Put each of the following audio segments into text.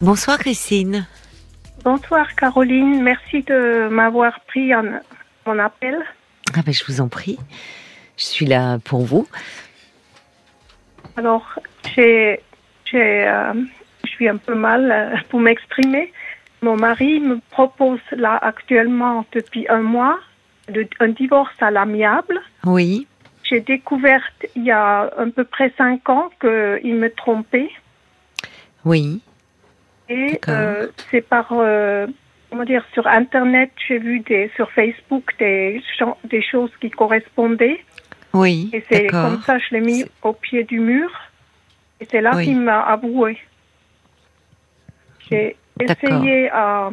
Bonsoir Christine. Bonsoir Caroline, merci de m'avoir pris en, mon appel. Ah ben, je vous en prie, je suis là pour vous. Alors, j'ai, j'ai, euh, je suis un peu mal euh, pour m'exprimer. Mon mari me propose là actuellement depuis un mois de- un divorce à l'amiable. Oui, J'ai découvert il y a à peu près cinq ans qu'il me trompait. oui, Et euh, c'est par, euh, comment dire, sur Internet, j'ai vu des, sur Facebook des, des choses qui correspondaient. oui, Et c'est comme ça, je l'ai mis au pied du mur. Et c'est là Oui. qu'il m'a avoué. J'ai essayé à,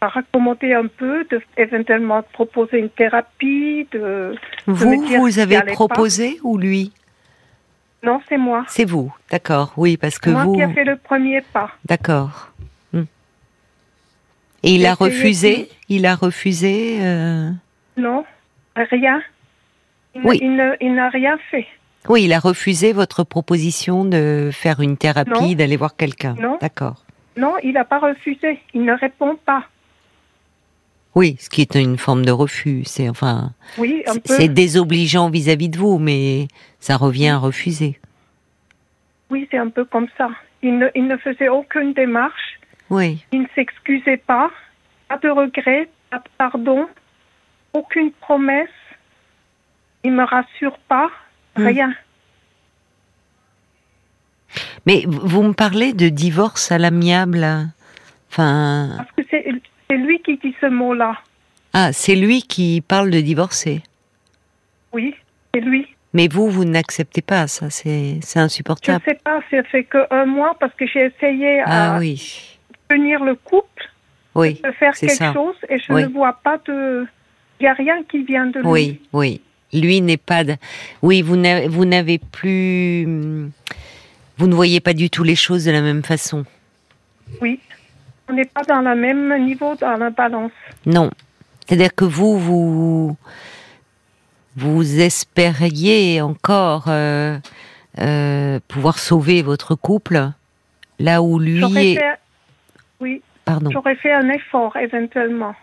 à raccommoder un peu, de éventuellement proposer une thérapie. De... Vous, vous avez pas. proposé ou lui? Non, c'est moi. C'est vous, d'accord, oui, parce que moi vous... qui a fait le premier pas. D'accord. Et il a refusé Il a refusé euh, Non, rien. Il, Oui. il n'a rien fait. Oui, il a refusé votre proposition de faire une thérapie, d'aller voir quelqu'un. Non. D'accord. Non, il n'a pas refusé. Il ne répond pas. Oui, ce qui est une forme de refus. C'est enfin, Oui, c'est- désobligeant vis-à-vis de vous, mais ça revient à refuser. Oui, c'est un peu comme ça. Il ne, il ne faisait aucune démarche. Oui, Il ne s'excusait pas. Pas de regret, pas de pardon. Aucune promesse. Il me rassure pas. Hmm. Rien. mais vous me parlez de divorce à l'amiable. Enfin, Parce que c'est lui qui dit ce mot-là. ah, c'est lui qui parle de divorcer. Oui, c'est lui. Mais vous, vous n'acceptez pas ça. C'est c'est Je ne insupportable. sais pas, ça fait que un mois parce que j'ai essayé Ah à oui, tenir le couple, oui, de faire quelque ça. chose et je Oui. ne vois pas de. Il n'y a rien qui vient de lui. Oui, oui. Lui n'est pas. de- Oui, vous n'avez plus. hum, Vous ne voyez pas du tout les choses de la même façon. Oui. On n'est pas dans le même niveau dans la balance. Non. C'est-à-dire que vous, vous, vous espériez encore euh, euh, pouvoir sauver votre couple, là où lui est. fait, oui, Pardon. j'aurais fait un effort éventuellement.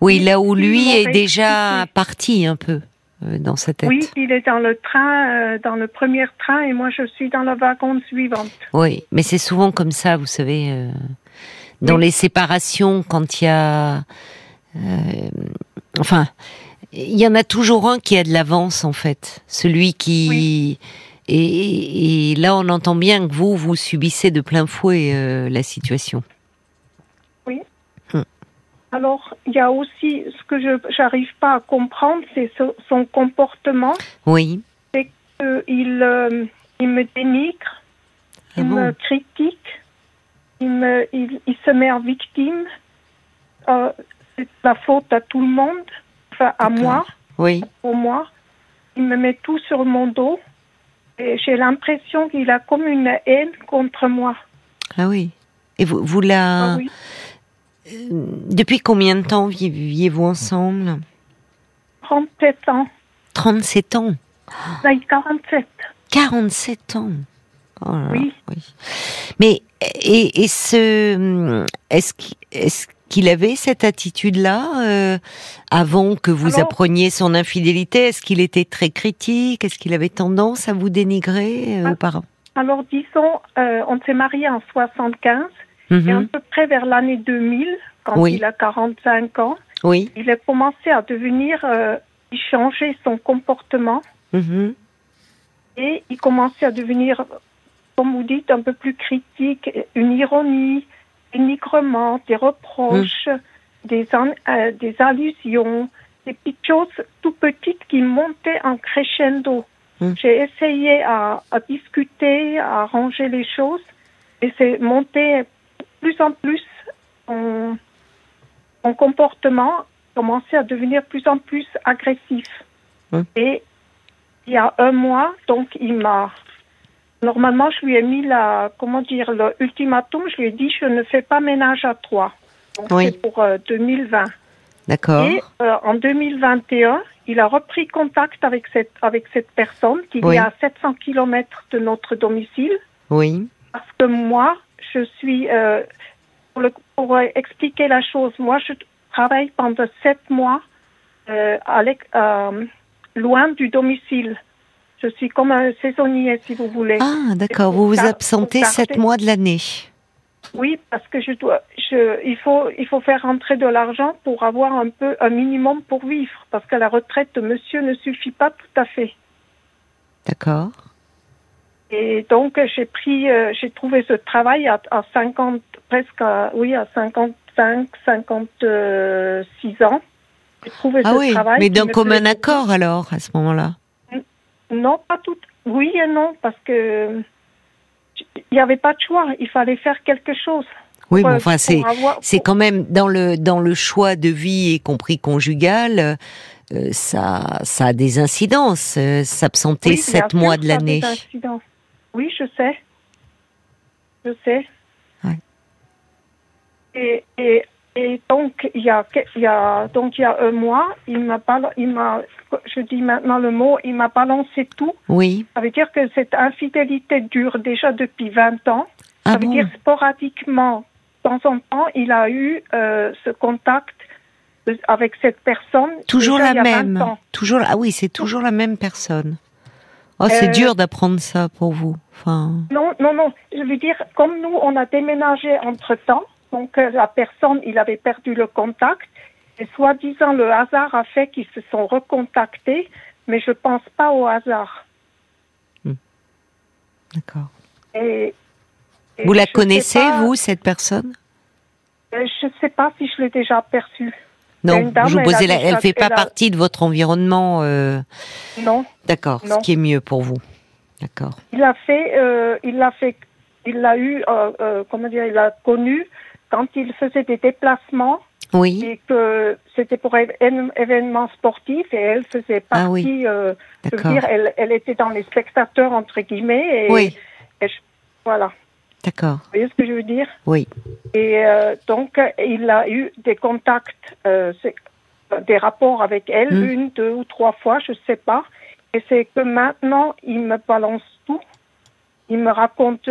Oui, là où lui est déjà parti un peu euh, dans sa tête. Oui, il est dans le train, euh, dans le premier train, et moi je suis dans le wagon suivante. Oui, mais c'est souvent comme ça, vous savez, euh, dans Oui. les séparations, quand il y a, enfin, il y en a toujours un qui a de l'avance en fait, celui qui, Oui. Et, et là on entend bien que vous vous subissez de plein fouet euh, la situation. Alors, il y a aussi ce que je n'arrive pas à comprendre, c'est so- son comportement. Oui. Euh, il, euh, il me dénigre, Ah il bon? me critique, il, me, il, il se met en victime. Euh, c'est la faute à tout le monde, enfin à moi, Oui. pour moi. Il me met tout sur mon dos. J'ai l'impression qu'il a comme une haine contre moi. Ah oui. Et vous, vous la, Ah oui. depuis combien de temps viviez-vous ensemble? 37 ans. 37 ans? Non, 47. 47 ans. Oh là là, Oui. Mais et, et ce est-ce qu'il est-ce qu'il avait cette attitude-là euh, avant que vous Alors- appreniez son infidélité? Est-ce qu'il était très critique? Est-ce qu'il avait tendance à vous dénigrer euh, Ah. auparavant? Alors, disons, euh, on s'est mariés en 75. Et à peu près vers l'année 2000, quand Oui. il a 45 ans, Oui. il a commencé à devenir, il changeait son comportement Mhm. et il commençait à devenir, comme vous dites, un peu plus critique, une ironie, des reproches, des, an- euh, des allusions, des petites choses tout petites qui montaient en crescendo. Mm. J'ai essayé à, à discuter, à arranger les choses et c'est monté plus en plus son, son comportement commençait à devenir plus en plus agressif. Mm. Et il y a un mois, donc il m'a Normalement, je lui ai mis la, comment dire, le ultimatum. Je lui ai dit, je ne fais pas ménage à toi. Donc Oui. c'est pour euh, 2020. D'accord. Et euh, en 2021, il a repris contact avec cette avec cette personne qui Oui. est à 700 km de notre domicile. Oui. Parce que moi, je suis, euh, pour, le- pour, euh, expliquer la chose, moi, je travaille pendant sept mois euh, euh, loin du domicile. Je suis comme un saisonnier, si vous voulez. Ah, d'accord. Vous vous absentez sept mois de l'année. Oui, parce que je dois, je, il faut, il faut faire rentrer de l'argent pour avoir un peu, un minimum pour vivre, parce que la retraite de monsieur ne suffit pas tout à fait. D'accord. Et donc, j'ai pris, euh, j'ai trouvé ce travail à, à 50, presque, à, oui, à 55, 56 ans. J'ai trouvé Ah ce oui, travail. mais d'un commun accord alors, à ce moment-là. Non, pas tout. Oui et non, parce que il n'y avait pas de choix. Il fallait faire quelque chose. Oui, mais enfin, c'est avoir- c'est pour- quand même dans le dans le choix de vie, y compris conjugal, euh, ça ça a des incidences. euh, S'absenter sept mois de l'année. Oui, je sais. Je sais. Ouais. Et, et, et donc, il y, a, il y a, donc, il y a un mois, il m'a il m'a, je dis maintenant le mot, il m'a balancé tout. Oui. Ça veut dire que cette infidélité dure déjà depuis 20 ans. Ah ça veut dire sporadiquement, de temps en temps, il a eu euh, ce contact de- avec cette personne. Toujours la il y a 20 même. Toujours. Ah oui, c'est toujours la même personne. Oh, c'est Euh, dur d'apprendre ça pour vous. Enfin. Non, non, non. Je veux dire, comme nous, on a déménagé entre-temps, donc la personne, il avait perdu le contact, et soi-disant, le hasard a fait qu'ils se sont recontactés, mais je pense pas au hasard. D'accord. Et, et Vous la connaissez, pas- vous, cette personne? Euh, Je sais pas si je l'ai déjà aperçue. Non, dame, je vous elle posais la- elle fait pas elle a- partie de votre environnement. euh, Non. D'accord, ce qui est mieux pour vous. D'accord. Il a fait, euh, il l'a fait, il l'a eu, euh, euh, comment dire, il l'a connu quand il faisait des déplacements Oui. et que c'était pour un événement sportif et elle faisait partie, Ah oui. euh, je veux dire, elle, elle était dans les spectateurs entre guillemets et, Oui. et je- voilà, D'accord. vous voyez ce que je veux dire? Oui. Et euh, donc il a eu des contacts, euh, des rapports avec elle, Mm. une, deux ou trois fois, je sais pas. Et c'est que maintenant il me balance tout, il me raconte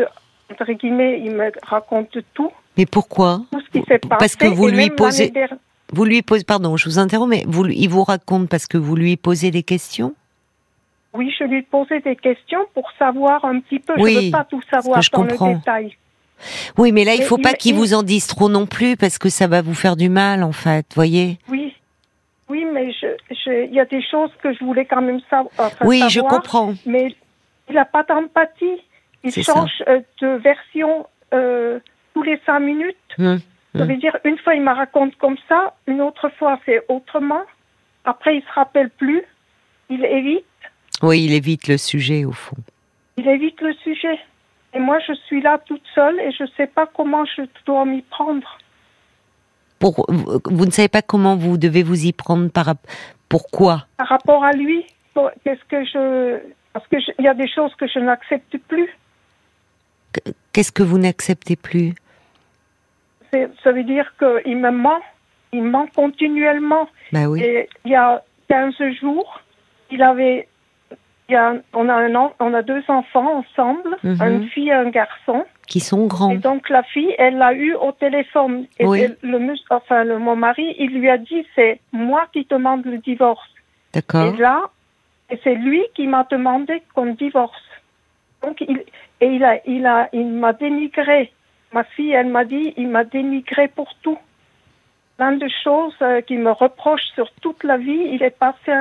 entre guillemets, il me raconte tout, Mais pourquoi tout ce qui s'est passé. Parce que vous lui posez- dernière- Vous lui posez, pardon, je vous interromps, mais vous, il vous raconte parce que vous lui posez des questions Oui, je lui posais des questions pour savoir un petit peu. Oui, je ne veux pas tout savoir je dans comprends. le détail. Oui, mais là, il Mais faut il- pas qu'il il- vous en dise trop non plus parce que ça va vous faire du mal, en fait, voyez Oui, oui, mais je, je- il y a des choses que je voulais quand même sa- enfin, Oui, je savoir. comprends. Mais il n'a pas d'empathie. Il C'est change euh, de version euh, tous les cinq minutes. Hum, Ça veut dire une fois il me raconte comme ça, une autre fois c'est autrement. Après il se rappelle plus. Il évite. Oui, il évite le sujet, au fond. Il évite le sujet. Et moi, je suis là toute seule et je ne sais pas comment je dois m'y prendre. Pour, vous, ne savez pas comment vous devez vous y prendre par Pourquoi? Par rapport à lui, bon, qu'est-ce que je. Parce qu'il y a des choses que je n'accepte plus. Qu'est-ce que vous n'acceptez plus? Ça veut dire qu'il me ment. Il ment continuellement. Bah oui. Et il y a 15 jours, il avait. Il y a, on, a un, on a deux enfants ensemble, Mhm. une fille et un garçon. Qui sont grands. Et donc la fille, elle l'a eu au téléphone. Et Oui. elle- le, enfin, le, mon mari, il lui a dit c'est moi qui demande le divorce. D'accord. Et là, c'est lui qui m'a demandé qu'on divorce. Donc il et il a il a il m'a dénigré. Ma fille, elle m'a dit, il m'a dénigré pour tout. Plein de choses euh, qu'il me reproche sur toute la vie. Il est passé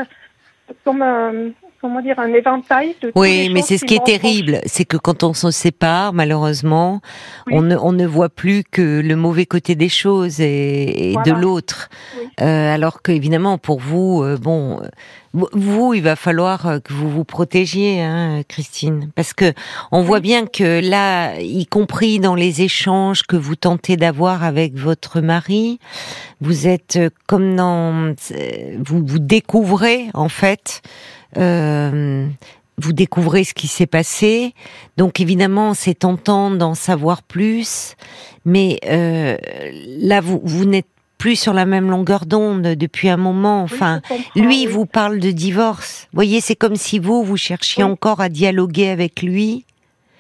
comme un comment dire un éventail de Oui, mais c'est ce qui est terrible, c'est que quand on se sépare, malheureusement, Oui. on, ne, on ne voit plus que le mauvais côté des choses et, et de l'autre. Oui. Euh, alors que évidemment, pour vous, euh, bon, vous, il va falloir euh, que vous vous protégiez, hein, Christine, parce que on voit bien que là, y compris dans les échanges que vous tentez d'avoir avec votre mari, vous êtes euh, comme dans, vous vous découvrez en fait. Euh, vous découvrez ce qui s'est passé, donc évidemment c'est tentant d'en savoir plus, mais euh, là vous, vous n'êtes plus sur la même longueur d'onde depuis un moment. Enfin, lui oui. vous parle de divorce. Vous voyez, c'est comme si vous vous cherchiez Oui. encore à dialoguer avec lui.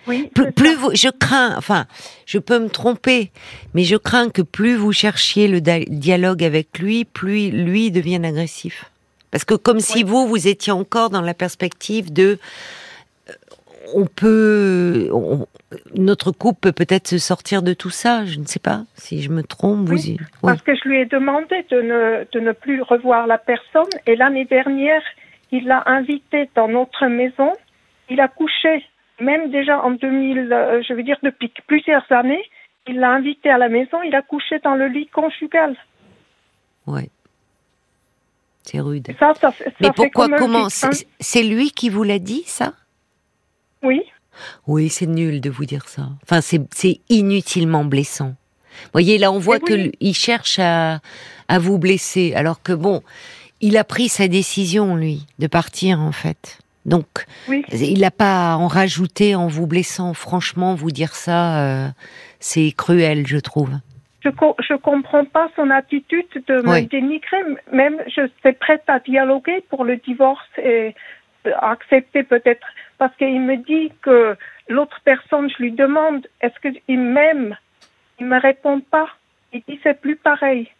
Oui. Plus, plus vous, je crains, enfin, je peux me tromper, mais je crains que plus vous cherchiez le dialogue avec lui, plus lui devienne agressif. Parce que comme si vous, vous étiez encore dans la perspective de, euh, on peut, on- notre couple peut peut-être se sortir de tout ça. Je ne sais pas si je me trompe. Vous, y-. Parce que je lui ai demandé de ne, de ne plus revoir la personne. Et l'année dernière, il l'a invité dans notre maison. Il a couché, même déjà en 2000, euh, je veux dire depuis plusieurs années, il l'a invité à la maison. Il a couché dans le lit conjugal. ouais. C'est rude. Et ça, ça, fait- ça Mais pourquoi, comment. C'est lui qui vous l'a dit, ça? Oui, Oui, c'est nul de vous dire ça. Enfin, c'est inutilement blessant. Voyez, là, on voit que oui. lui, il cherche à, à vous blesser, alors que bon, il a pris sa décision, lui, de partir, en fait. Donc, oui. il n'a pas à en rajouter en vous blessant. Franchement, vous dire ça, euh, c'est cruel, je trouve. Je co- je comprends pas son attitude de me Oui. dénigrer. Même je suis prête à dialoguer pour le divorce et euh, accepter peut-être parce qu'il me dit que l'autre personne, je lui demande est-ce qu'il m'aime, il me répond pas. Il dit c'est plus pareil.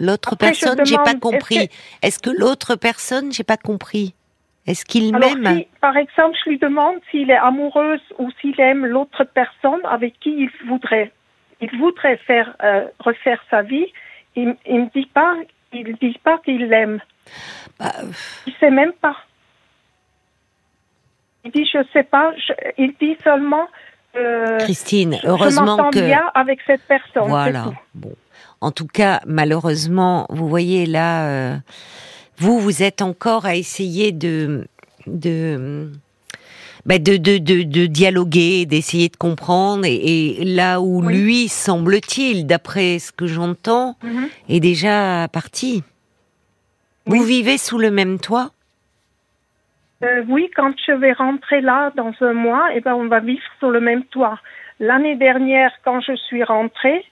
L'autre personne, j'ai pas est-ce compris. que- Est-ce que l'autre personne, j'ai pas compris? Est-ce qu'il m'aime? si, par exemple, je lui demande s'il est amoureuse ou s'il aime l'autre personne avec qui il voudrait, il voudrait faire euh, refaire sa vie, il, me dit pas, il dit pas qu'il l'aime. Bah, Il sait même pas. Il dit je sais pas. je- il dit seulement. euh, Christine, je heureusement m'entends que bien avec cette personne. Voilà. tout. Bon. En tout cas, malheureusement, vous voyez là, euh, vous, vous êtes encore à essayer de, de, bah, de, de, de, de dialoguer, d'essayer de comprendre, et, et là où Oui. lui, semble-t-il, d'après ce que j'entends, Mhm. est déjà parti. Oui. Vous vivez sous le même toit? Euh, oui, quand je vais rentrer là dans un mois, eh ben on va vivre sur le même toit. L'année dernière, quand je suis rentrée,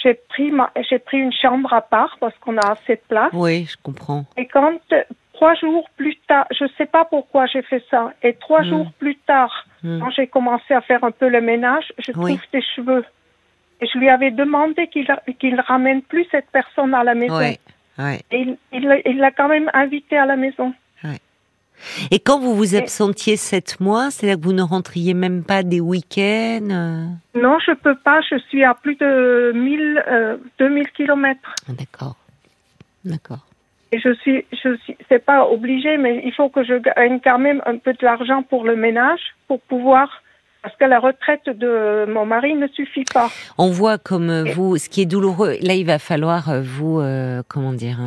j'ai pris ma, pris une chambre à part parce qu'on a assez de place. Oui, je comprends. Et quand trois jours plus tard, je sais pas pourquoi j'ai fait ça. Et trois Mm. jours plus tard, Hmm. quand j'ai commencé à faire un peu le ménage, je Oui. trouve des cheveux. Et je lui avais demandé qu'il qu'il ramène plus cette personne à la maison. Ouais, ouais. Et il l'a quand même invité à la maison. Et quand vous vous absentiez sept mois, c'est-à-dire que vous ne rentriez même pas des week-ends euh Non, je peux pas. Je suis à plus de 1000, euh, 2000 kilomètres. Ah, D'accord. D'accord. Et je suis, je suis, c'est pas obligé, mais il faut que je gagne quand même un peu de l'argent pour le ménage, pour pouvoir, parce que la retraite de mon mari ne suffit pas. On voit comme euh, vous, ce qui est douloureux. Là, il va falloir euh, vous, euh, comment dire.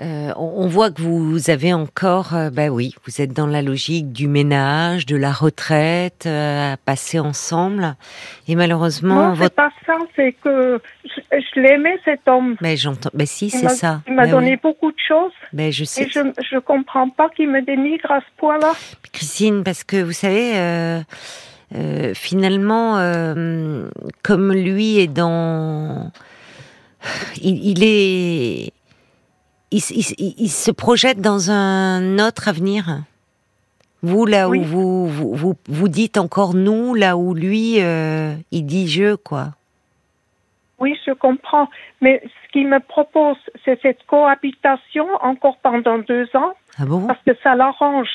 Euh, on, voit que vous avez encore, euh, bah oui, vous êtes dans la logique du ménage, de la retraite, euh, à passer ensemble. Et malheureusement, non, c'est votre. pas ça. C'est que je, je l'aimais cet homme. Mais j'entends. Ben si, c'est ça. Il m'a Ben donné oui. beaucoup de choses Ben je sais. et je, je comprends pas qu'il me dénigre à ce point-là. Christine, parce que vous savez, euh, euh, finalement, euh, comme lui est dans, il, il est, il, se projette dans un autre avenir. Vous là Oui. où vous, vous vous vous dites encore nous, là où lui euh, il dit je quoi. Oui, je comprends. Mais ce qu'il me propose, c'est cette cohabitation encore pendant deux ans. Ah bon? Parce que ça l'arrange,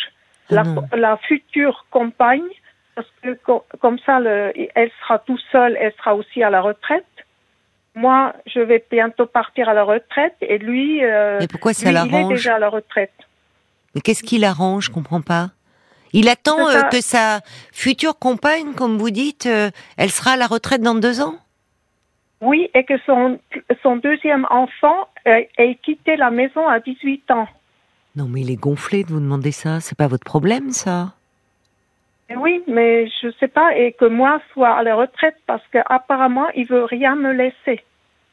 Ah la, future compagne, parce que co- comme ça, le, elle sera tout seule, elle sera aussi à la retraite. Moi, je vais bientôt partir à la retraite et lui, euh, Mais pourquoi ça lui, il est déjà à la retraite. Mais qu'est-ce qui l'arrange Je comprends pas. Il attend Que euh, que sa future compagne, comme vous dites, euh, elle sera à la retraite dans deux ans? Oui, et que son, son deuxième enfant euh, ait quitté la maison à 18 ans. Non, mais il est gonflé de vous demander ça. C'est pas votre problème, ça? Et Oui, mais je sais pas, et que moi soit à la retraite parce qu'apparemment, il veut rien me laisser.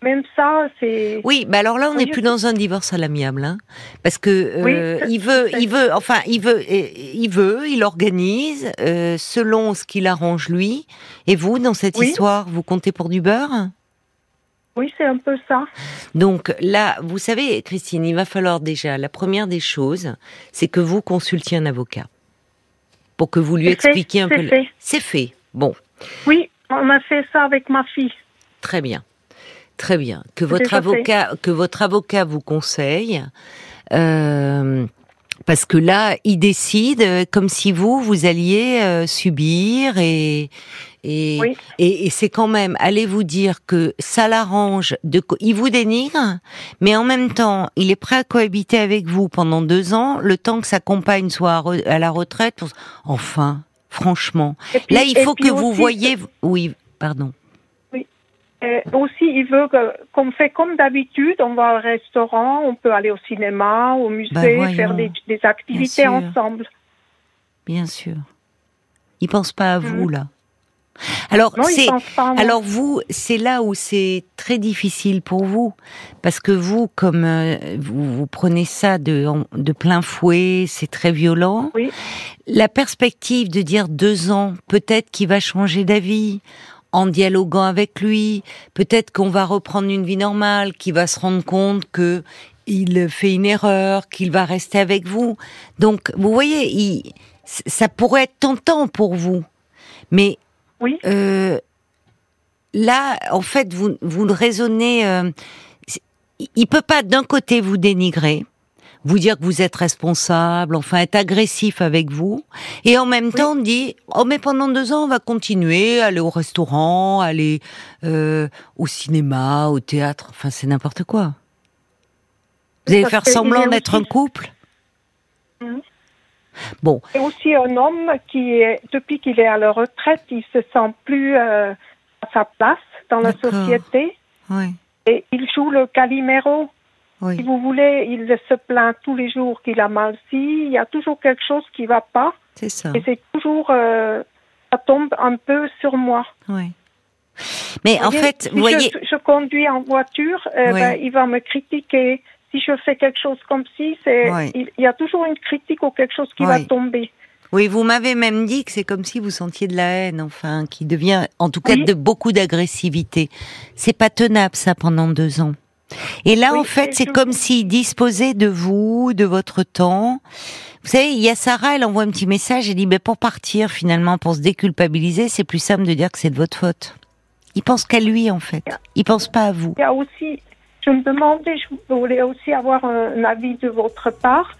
Même ça, c'est. Oui, mais alors là, on n'est plus dans un divorce à l'amiable, hein, parce que euh, Oui, il veut, il veut, enfin, il veut, il veut, il organise euh, selon ce qu'il arrange lui. Et vous, dans cette Oui. histoire, vous comptez pour du beurre? Oui, c'est un peu ça. Donc là, vous savez, Christine, il va falloir déjà, la première des choses, c'est que vous consultiez un avocat pour que vous lui expliquiez fait, un peu. le- fait. C'est fait. Bon, Oui, on a fait ça avec ma fille. très bien, très bien. Que votre fait. avocat, que votre avocat vous conseille. euh, parce que là, il décide euh, comme si vous, vous alliez euh, subir et et, Oui. et, et c'est quand même, allez vous dire que ça l'arrange. De, il vous dénigre, mais en même temps, il est prêt à cohabiter avec vous pendant deux ans, le temps que sa compagne soit à, la retraite. Enfin, franchement, puis- là, il faut que vous voyez. Oui, pardon. Euh, aussi, il veut qu'on fait comme d'habitude, on va au restaurant, on peut aller au cinéma, au musée, Ben voyons. faire des, des activités ensemble. Bien sûr. Il pense pas à vous Mhm. là. Alors c'est alors vous c'est là où c'est très difficile pour vous parce que vous comme euh, vous, vous prenez ça de de plein fouet, c'est très violent. Oui. La perspective de dire deux ans, peut-être qu'il va changer d'avis en dialoguant avec lui, peut-être qu'on va reprendre une vie normale, qu'il va se rendre compte que il fait une erreur, qu'il va rester avec vous. Donc, vous voyez, il, ça pourrait être tentant pour vous, mais Oui. euh, là, en fait, vous vous le raisonnez. euh, il peut pas d'un côté vous dénigrer, vous dire que vous êtes responsable, enfin être agressif avec vous, et en même Oui. temps dit oh mais pendant deux ans on va continuer, aller au restaurant, aller euh, au cinéma, au théâtre, enfin c'est n'importe quoi. Vous allez faire semblant d'être un couple? Mhm. Bon, Et aussi un homme qui est, depuis qu'il est à la retraite, il se sent plus euh, à sa place dans la société oui, et il joue le calimero. Si vous voulez, il se plaint tous les jours qu'il a mal ci, il y a toujours quelque chose qui va pas c'est ça. et c'est toujours euh, ça tombe un peu sur moi. Oui. Mais en voyez, fait, si vous voyez, je, je conduis en voiture, euh, Oui. ben, il va me critiquer. Si je fais quelque chose comme si, c'est Oui. il, il y a toujours une critique ou quelque chose qui va tomber. Oui, vous m'avez même dit que c'est comme si vous sentiez de la haine, enfin, qui devient, en tout cas, Oui. de beaucoup d'agressivité. C'est pas tenable, ça, pendant deux ans. Et là, Oui, en fait, c'est comme s'il disposait de vous, de votre temps. Vous savez, il y a Sarah, elle envoie un petit message, elle dit, ben, pour partir, finalement, pour se déculpabiliser, c'est plus simple de dire que c'est de votre faute. Il pense qu'à lui, en fait. Il pense pas à vous. Il y a aussi, je me demandais, je voulais aussi avoir un avis de votre part,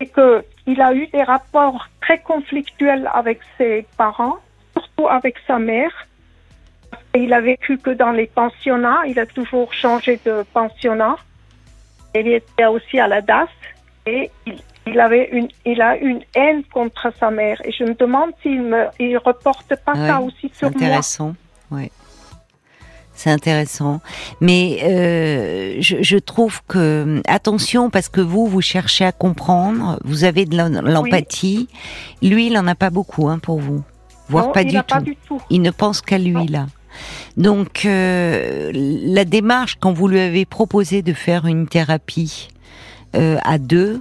c'est que il a eu des rapports très conflictuels avec ses parents, surtout avec sa mère. Il a vécu que dans les pensionnats, il a toujours changé de pensionnat. Il était aussi à la DAS et il, il avait une, il a une haine contre sa mère. Et je me demande s'il me, il reporte pas Ouais, ça aussi C'est sur moi. intéressant, ouais. C'est intéressant, mais euh, je, je trouve que attention parce que vous vous cherchez à comprendre, vous avez de l'em- l'empathie. Lui, il en a pas beaucoup hein, pour vous, voire Non, pas il du tout. pas du tout. Il ne pense qu'à lui Non. là. Donc euh, la démarche quand vous lui avez proposé de faire une thérapie euh, à deux,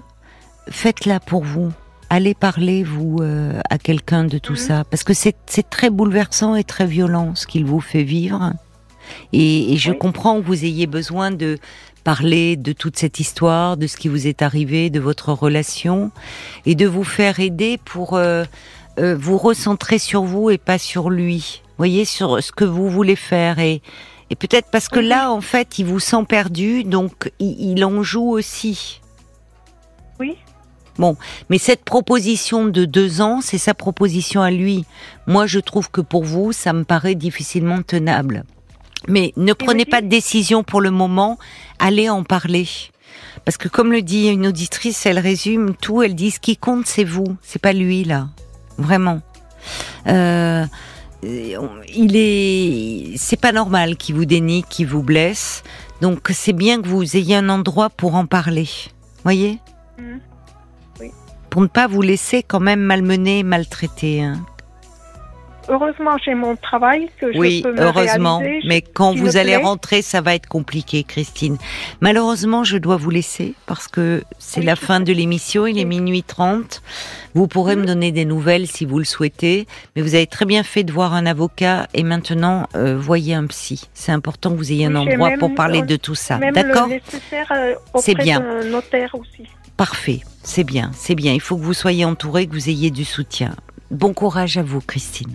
faites-la pour vous. Allez parler vous euh, à quelqu'un de tout Mhm. ça parce que c'est c'est très bouleversant et très violent ce qu'il vous fait vivre. Et, et je Oui. comprends que vous ayez besoin de parler de toute cette histoire, de ce qui vous est arrivé, de votre relation, et de vous faire aider pour euh, vous recentrer sur vous et pas sur lui. Voyez sur ce que vous voulez faire et et peut-être parce que là en fait il vous sent perdu donc il, il en joue aussi. Oui. Mais cette proposition de deux ans, c'est sa proposition à lui. Moi, je trouve que pour vous, ça me paraît difficilement tenable. Mais ne prenez pas de décision pour le moment, allez en parler. Parce que comme le dit une auditrice, elle résume tout, elle dit ce qui compte c'est vous, c'est pas lui là. Vraiment. Euh, il est, c'est pas normal qu'il vous dénie, qu'il vous blesse. Donc c'est bien que vous ayez un endroit pour en parler. Voyez? Mhm. Pour ne pas vous laisser quand même malmener, maltraiter. hein. Heureusement, j'ai mon travail que Oui, je peux me heureusement. réaliser. Mais quand vous allez plaît. rentrer, ça va être compliqué, Christine. Malheureusement, je dois vous laisser parce que c'est Oui, la fin de l'émission. Il est minuit 30. Vous pourrez me donner des nouvelles si vous le souhaitez. Mais vous avez très bien fait de voir un avocat et maintenant, euh, voyez un psy. C'est important que vous ayez un endroit pour parler le- de tout ça. D'accord? euh, C'est bien. d'un notaire aussi. Parfait. C'est bien, c'est bien. Il faut que vous soyez entouré, que vous ayez du soutien. Bon courage à vous, Christine.